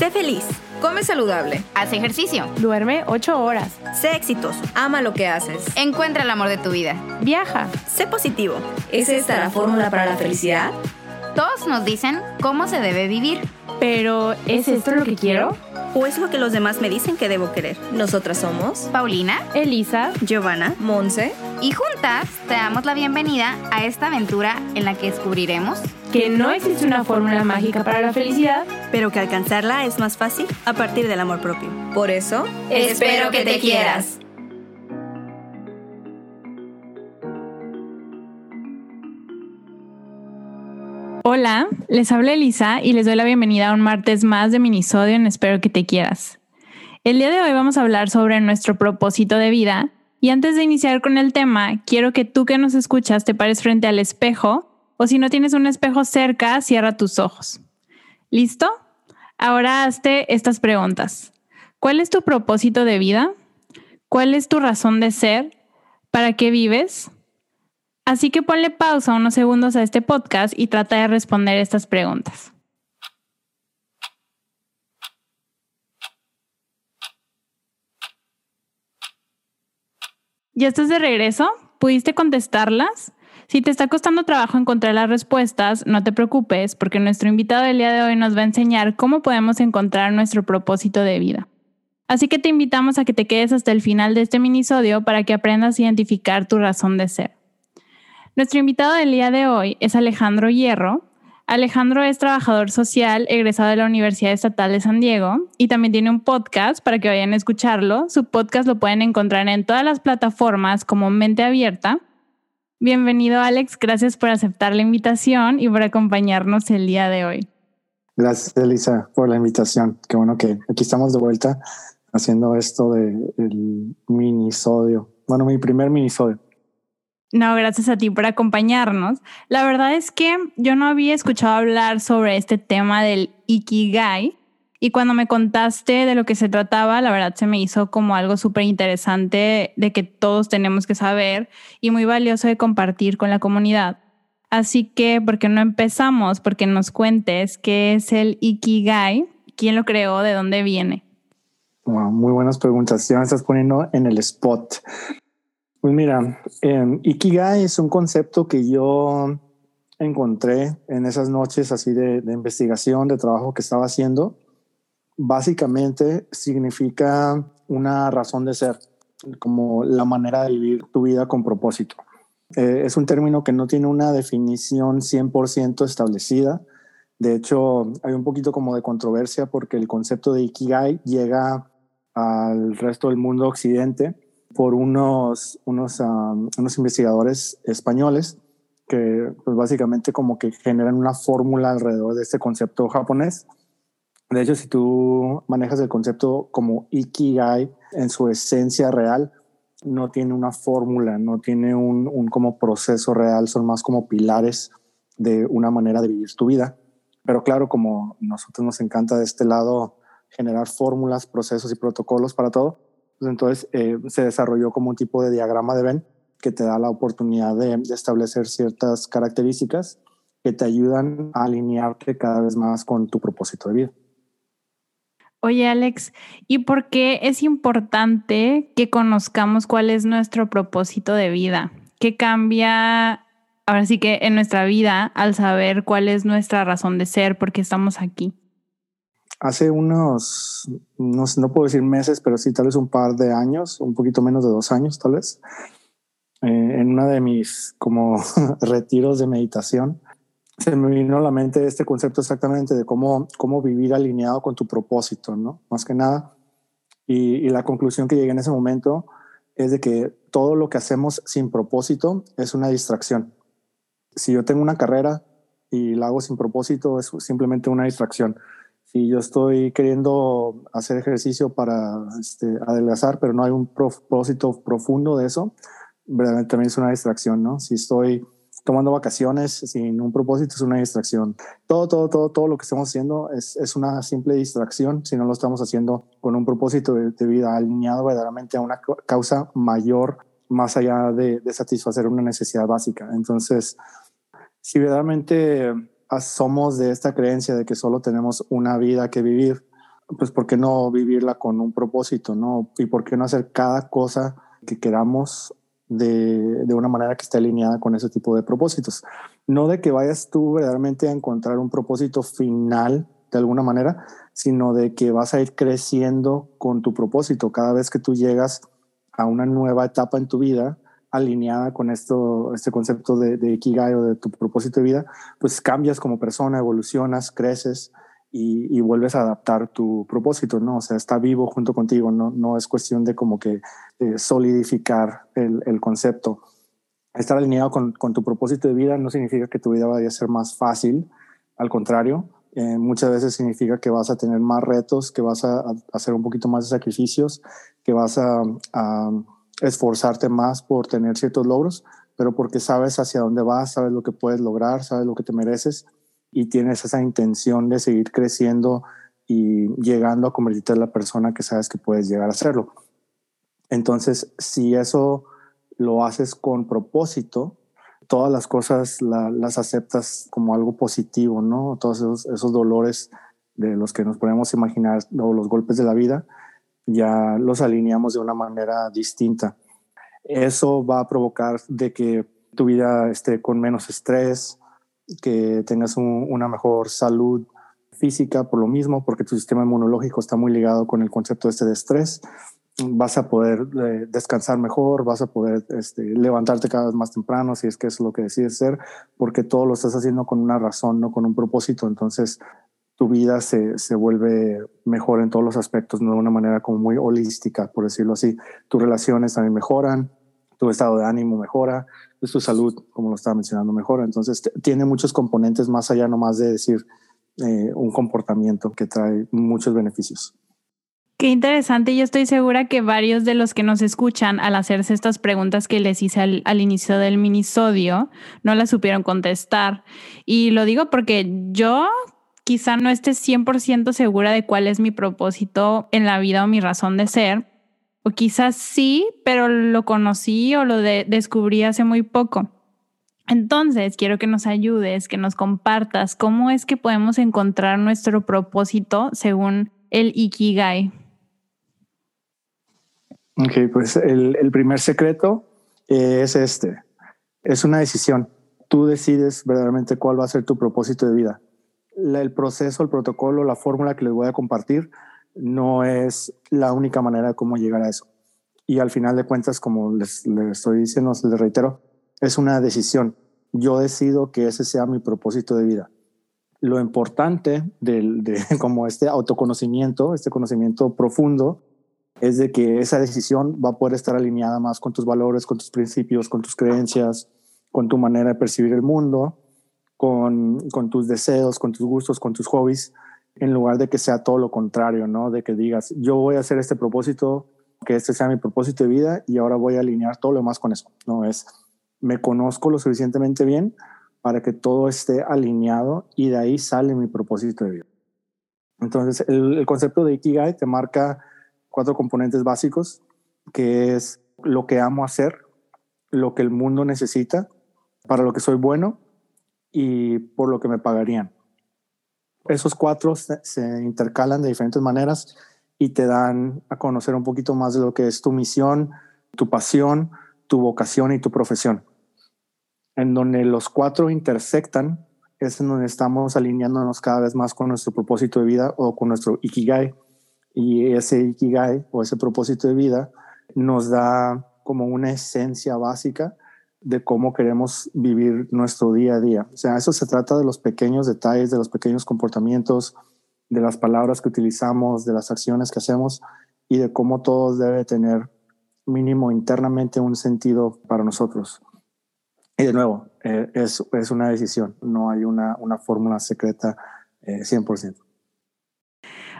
Sé feliz. Come saludable. Haz ejercicio. Duerme 8 horas. Sé exitoso. Ama lo que haces. Encuentra el amor de tu vida. Viaja. Sé positivo. ¿Es esta la fórmula para la felicidad? Todos nos dicen cómo se debe vivir. Pero, ¿es esto lo que quiero? ¿O es lo que los demás me dicen que debo querer? Nosotras somos Paulina, Elisa, Giovanna, Monse. Y juntas te damos la bienvenida a esta aventura en la que descubriremos que no existe una fórmula mágica para la felicidad. pero que alcanzarla es más fácil a partir del amor propio. Por eso, Espero que te quieras. Hola, les habla Elisa y les doy la bienvenida a un martes más de minisodio en Espero que te quieras. El día de hoy vamos a hablar sobre nuestro propósito de vida y antes de iniciar con el tema, quiero que tú que nos escuchas te pares frente al espejo o si no tienes un espejo cerca, cierra tus ojos. ¿Listo? Ahora hazte estas preguntas. ¿Cuál es tu propósito de vida? ¿Cuál es tu razón de ser? ¿Para qué vives? Así que ponle pausa unos segundos a este podcast y trata de responder estas preguntas. ¿Ya estás de regreso? ¿Pudiste contestarlas? Si te está costando trabajo encontrar las respuestas, no te preocupes porque nuestro invitado del día de hoy nos va a enseñar cómo podemos encontrar nuestro propósito de vida. Así que te invitamos a que te quedes hasta el final de este minisodio para que aprendas a identificar tu razón de ser. Nuestro invitado del día de hoy es Alejandro Hierro. Alejandro es trabajador social egresado de la Universidad Estatal de San Diego y también tiene un podcast para que vayan a escucharlo. Su podcast lo pueden encontrar en todas las plataformas como Mente Abierta. Bienvenido Alex, gracias por aceptar la invitación y por acompañarnos el día de hoy. Gracias, Elisa, por la invitación. Qué bueno que aquí estamos de vuelta haciendo esto del minisodio. Bueno, mi primer minisodio. No, gracias a ti por acompañarnos. La verdad es que yo no había escuchado hablar sobre este tema del Ikigai y cuando me contaste de lo que se trataba, la verdad se me hizo como algo súper interesante de que todos tenemos que saber y muy valioso de compartir con la comunidad. Así que, ¿por qué no empezamos? Porque nos cuentes qué es el Ikigai, quién lo creó, de dónde viene. Muy buenas preguntas. Ya me estás poniendo en el spot. Pues mira, eh, Ikigai es un concepto que yo encontré en esas noches así de, de investigación, de trabajo que estaba haciendo. Básicamente significa una razón de ser, como la manera de vivir tu vida con propósito. Eh, es un término que no tiene una definición 100% establecida. De hecho, hay un poquito como de controversia porque el concepto de Ikigai llega al resto del mundo occidente por unos, unos, um, unos investigadores españoles que pues básicamente como que generan una fórmula alrededor de este concepto japonés. De hecho, si tú manejas el concepto como Ikigai en su esencia real, no tiene una fórmula, no tiene un, un como proceso real, son más como pilares de una manera de vivir tu vida. Pero claro, como nosotros nos encanta de este lado generar fórmulas, procesos y protocolos para todo, pues entonces eh, se desarrolló como un tipo de diagrama de Venn que te da la oportunidad de, de establecer ciertas características que te ayudan a alinearte cada vez más con tu propósito de vida. Oye, Alex, ¿y por qué es importante que conozcamos cuál es nuestro propósito de vida? ¿Qué cambia ahora sí que en nuestra vida al saber cuál es nuestra razón de ser, por qué estamos aquí? Hace unos, no, sé, no puedo decir meses, pero sí tal vez un par de años, un poquito menos de dos años tal vez, eh, en una de mis como retiros de meditación, se me vino a la mente este concepto exactamente de cómo, cómo vivir alineado con tu propósito, ¿no? Más que nada. Y, y, la conclusión que llegué en ese momento es de que todo lo que hacemos sin propósito es una distracción. Si yo tengo una carrera y la hago sin propósito, es simplemente una distracción. Si yo estoy queriendo hacer ejercicio para este, adelgazar, pero no hay un propósito profundo de eso, verdaderamente también es una distracción, ¿no? Si estoy tomando vacaciones sin un propósito es una distracción. Todo, todo, todo, todo lo que estamos haciendo es, es una simple distracción si no lo estamos haciendo con un propósito de, de vida alineado verdaderamente a una causa mayor más allá de, de satisfacer una necesidad básica. Entonces, si verdaderamente somos de esta creencia de que solo tenemos una vida que vivir pues ¿por qué no vivirla con un propósito, no? Y ¿por qué no hacer cada cosa que queramos de, de, una manera que esté alineada con ese tipo de propósitos? No de que vayas tú verdaderamente a encontrar un propósito final de alguna manera, sino de que vas a ir creciendo con tu propósito. Cada vez que tú llegas a una nueva etapa en tu vida, alineada con esto, este concepto de, de Ikigai o de tu propósito de vida, pues cambias como persona, evolucionas, creces y, y, vuelves a adaptar tu propósito, ¿no? O sea, está vivo junto contigo, no, no es cuestión de como que solidificar el, concepto. Estar alineado con, tu propósito de vida no significa que tu vida vaya a ser más fácil, al contrario, eh, muchas veces significa que vas a tener más retos, que vas a, hacer un poquito más de sacrificios, que vas a esforzarte más por tener ciertos logros, pero porque sabes hacia dónde vas, sabes lo que puedes lograr, sabes lo que te mereces y tienes esa intención de seguir creciendo y llegando a convertirte en la persona que sabes que puedes llegar a serlo. Entonces, si eso lo haces con propósito, todas las cosas la, las aceptas como algo positivo, ¿no? Todos esos, esos dolores de los que nos podemos imaginar o los golpes de la vida, ya los alineamos de una manera distinta. Eso va a provocar de que tu vida esté con menos estrés, que tengas un, una mejor salud física por lo mismo, porque tu sistema inmunológico está muy ligado con el concepto este de estrés. Vas a poder eh, descansar mejor, vas a poder este, levantarte cada vez más temprano si es que es lo que decides ser, porque todo lo estás haciendo con una razón, no con un propósito. Entonces, tu vida se, se, vuelve mejor en todos los aspectos, ¿no? de una manera como muy holística, por decirlo así. Tus relaciones también mejoran, tu estado de ánimo mejora, pues tu salud, como lo estaba mencionando, mejora. Entonces, tiene muchos componentes más allá nomás de decir eh, un comportamiento que trae muchos beneficios. Qué interesante. Yo estoy segura que varios de los que nos escuchan al hacerse estas preguntas que les hice al, al, inicio del minisodio no las supieron contestar. Y lo digo porque yo quizá no esté 100% segura de cuál es mi propósito en la vida o mi razón de ser. O quizás sí, pero lo conocí o lo de descubrí hace muy poco. Entonces, quiero que nos ayudes, que nos compartas cómo es que podemos encontrar nuestro propósito según el Ikigai. Ok, pues el, el primer secreto es este. Es una decisión. Tú decides verdaderamente cuál va a ser tu propósito de vida el proceso, el protocolo, la fórmula que les voy a compartir no es la única manera de cómo llegar a eso. Y al final de cuentas, como les, estoy diciendo, les reitero, es una decisión. Yo decido que ese sea mi propósito de vida. Lo importante del, de como este autoconocimiento, este conocimiento profundo, es de que esa decisión va a poder estar alineada más con tus valores, con tus principios, con tus creencias, con tu manera de percibir el mundo con, tus deseos, con tus gustos, con tus hobbies, en lugar de que sea todo lo contrario, ¿no? De que digas, yo voy a hacer este propósito, que este sea mi propósito de vida y ahora voy a alinear todo lo demás con eso. No es, me conozco lo suficientemente bien para que todo esté alineado y de ahí sale mi propósito de vida. Entonces, el, el concepto de Ikigai te marca cuatro componentes básicos, que es lo que amo hacer, lo que el mundo necesita, para lo que soy bueno y por lo que me pagarían. Esos cuatro se, intercalan de diferentes maneras y te dan a conocer un poquito más de lo que es tu misión, tu pasión, tu vocación y tu profesión. En donde los cuatro intersectan es en donde estamos alineándonos cada vez más con nuestro propósito de vida o con nuestro ikigai. Y ese ikigai o ese propósito de vida nos da como una esencia básica de cómo queremos vivir nuestro día a día. O sea, eso se trata de los pequeños detalles, de los pequeños comportamientos, de las palabras que utilizamos, de las acciones que hacemos y de cómo todo debe tener mínimo internamente un sentido para nosotros. Y de nuevo, eh, es, es, una decisión, no hay una, una fórmula secreta eh, 100%.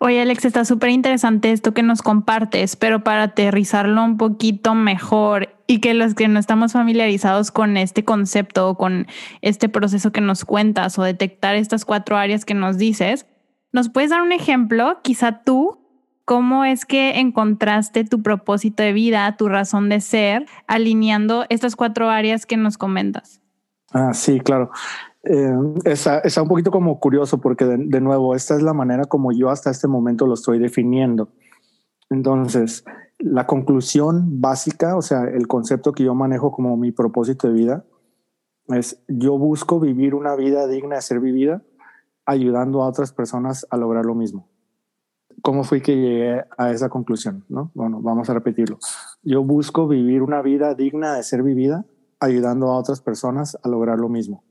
Oye, Alex, está súper interesante esto que nos compartes, pero para aterrizarlo un poquito mejor y que los que no estamos familiarizados con este concepto o con este proceso que nos cuentas o detectar estas cuatro áreas que nos dices, ¿nos puedes dar un ejemplo? Quizá tú, ¿cómo es que encontraste tu propósito de vida, tu razón de ser, alineando estas cuatro áreas que nos comentas? Ah, sí, claro. Eh, está, está, un poquito como curioso porque de, de, nuevo, esta es la manera como yo hasta este momento lo estoy definiendo. Entonces, la conclusión básica, o sea, el concepto que yo manejo como mi propósito de vida, es yo busco vivir una vida digna de ser vivida, ayudando a otras personas a lograr lo mismo. ¿Cómo fui que llegué a esa conclusión? ¿no? Bueno, vamos a repetirlo. Yo busco vivir una vida digna de ser vivida, ayudando a otras personas a lograr lo mismo.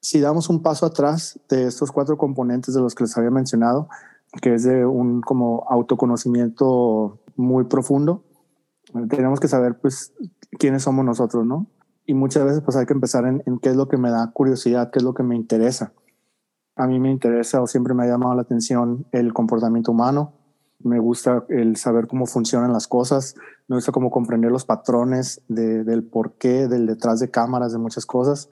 Si damos un paso atrás de estos cuatro componentes de los que les había mencionado, que es de un como autoconocimiento muy profundo, tenemos que saber pues quiénes somos nosotros, ¿no? Y muchas veces pues hay que empezar en, qué es lo que me da curiosidad, qué es lo que me interesa. A mí me interesa o siempre me ha llamado la atención el comportamiento humano, me gusta el saber cómo funcionan las cosas, me gusta cómo comprender los patrones de, del porqué, del detrás de cámaras, de muchas cosas.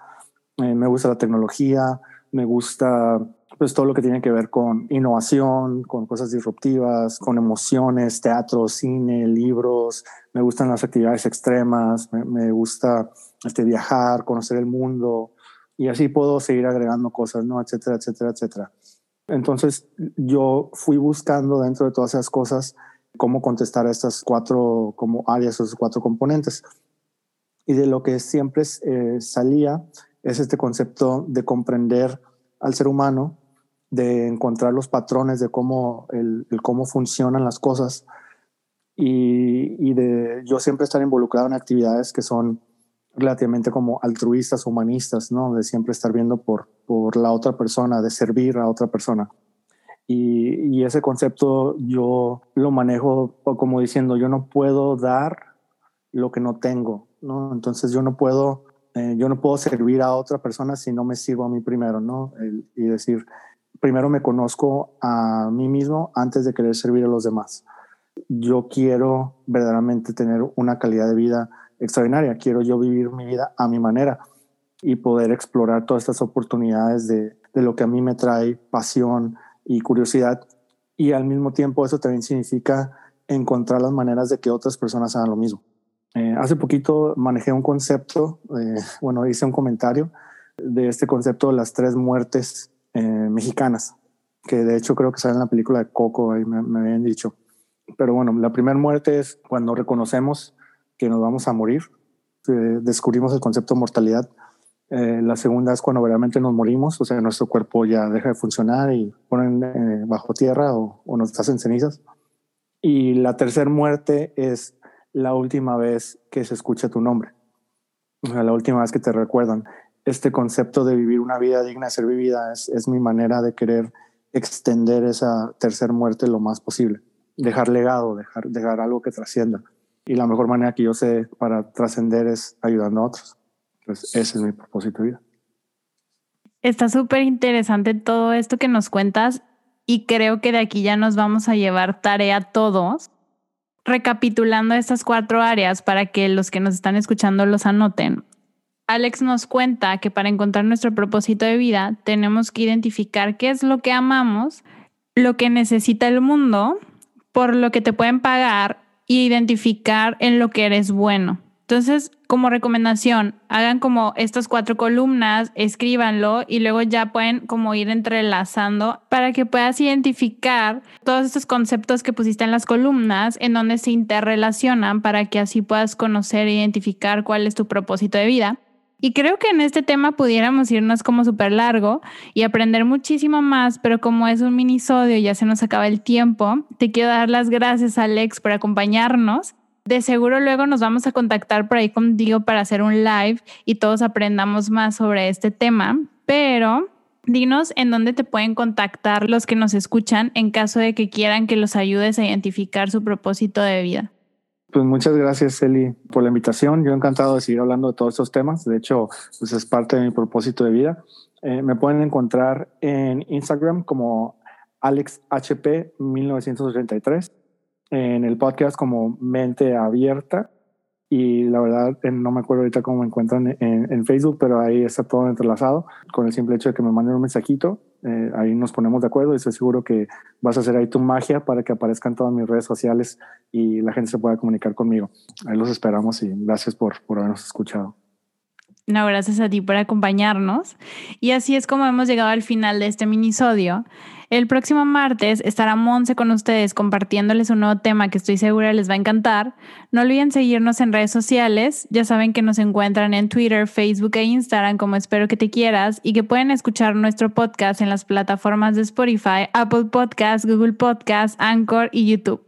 Eh, me gusta la tecnología, me gusta pues todo lo que tiene que ver con innovación, con cosas disruptivas, con emociones, teatro, cine, libros. Me gustan las actividades extremas, me, me gusta este, viajar, conocer el mundo y así puedo seguir agregando cosas, ¿no? Etcétera, etcétera, etcétera. Entonces yo fui buscando dentro de todas esas cosas cómo contestar a estas cuatro como áreas, esos cuatro componentes. Y de lo que siempre eh, salía es este concepto de comprender al ser humano, de encontrar los patrones de cómo, el, cómo funcionan las cosas y, de yo siempre estar involucrado en actividades que son relativamente como altruistas, humanistas, ¿no? De siempre estar viendo por, por la otra persona, de servir a otra persona. Y, ese concepto yo lo manejo como diciendo, yo no puedo dar lo que no tengo, ¿no? Entonces yo no puedo, eh, yo no puedo servir a otra persona si no me sirvo a mí primero, ¿no? Y decir, primero me conozco a mí mismo antes de querer servir a los demás. Yo quiero verdaderamente tener una calidad de vida extraordinaria, quiero yo vivir mi vida a mi manera y poder explorar todas estas oportunidades de, de lo que a mí me trae pasión y curiosidad. Y al mismo tiempo eso también significa encontrar las maneras de que otras personas hagan lo mismo. Eh, hace poquito manejé un concepto, eh, bueno, hice un comentario de este concepto de las tres muertes eh, mexicanas, que de hecho creo que sale en la película de Coco, ahí me, habían dicho. Pero bueno, la primera muerte es cuando reconocemos que nos vamos a morir, eh, descubrimos el concepto de mortalidad. Eh, la segunda es cuando verdaderamente nos morimos, o sea, nuestro cuerpo ya deja de funcionar y ponen eh, bajo tierra o, o, nos hacen cenizas. Y la tercera muerte es la última vez que se escucha tu nombre, o sea, la última vez que te recuerdan. Este concepto de vivir una vida digna de ser vivida es, mi manera de querer extender esa tercera muerte lo más posible, dejar legado, dejar, dejar algo que trascienda y la mejor manera que yo sé para trascender es ayudando a otros. Entonces, ese es mi propósito de vida. Está súper interesante todo esto que nos cuentas y creo que de aquí ya nos vamos a llevar tarea todos, recapitulando estas cuatro áreas para que los que nos están escuchando los anoten. Alex nos cuenta que para encontrar nuestro propósito de vida tenemos que identificar qué es lo que amamos, lo que necesita el mundo, por lo que te pueden pagar y identificar en lo que eres bueno. Entonces, como recomendación, hagan como estas cuatro columnas, escríbanlo y luego ya pueden como ir entrelazando para que puedas identificar todos estos conceptos que pusiste en las columnas, en donde se interrelacionan para que así puedas conocer e identificar cuál es tu propósito de vida. Y creo que en este tema pudiéramos irnos como súper largo y aprender muchísimo más, pero como es un minisodio y ya se nos acaba el tiempo, te quiero dar las gracias, Alex, por acompañarnos. De seguro luego nos vamos a contactar por ahí contigo para hacer un live y todos aprendamos más sobre este tema, pero dinos en dónde te pueden contactar los que nos escuchan en caso de que quieran que los ayudes a identificar su propósito de vida. Pues muchas gracias, Eli, por la invitación. Yo encantado de seguir hablando de todos estos temas. De hecho, pues es parte de mi propósito de vida. Eh, me pueden encontrar en Instagram como AlexHP1983, en el podcast como Mente Abierta. Y la verdad, no me acuerdo ahorita cómo me encuentran en, en Facebook, pero ahí está todo entrelazado con el simple hecho de que me manden un mensajito eh, ahí nos ponemos de acuerdo y estoy seguro que vas a hacer ahí tu magia para que aparezcan todas mis redes sociales y la gente se pueda comunicar conmigo. Ahí los esperamos y gracias por, por habernos escuchado. No, gracias a ti por acompañarnos. Y así es como hemos llegado al final de este minisodio. El próximo martes estará Monse con ustedes compartiéndoles un nuevo tema que estoy segura les va a encantar. No olviden seguirnos en redes sociales. Ya saben que nos encuentran en Twitter, Facebook e Instagram como Espero que te quieras y que pueden escuchar nuestro podcast en las plataformas de Spotify, Apple Podcasts, Google Podcasts, Anchor y YouTube.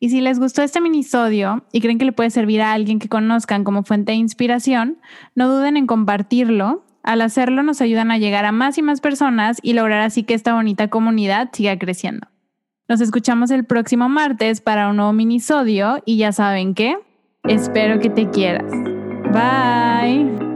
Y si les gustó este minisodio y creen que le puede servir a alguien que conozcan como fuente de inspiración, no duden en compartirlo al hacerlo nos ayudan a llegar a más y más personas y lograr así que esta bonita comunidad siga creciendo. Nos escuchamos el próximo martes para un nuevo minisodio y ya saben que espero que te quieras. Bye.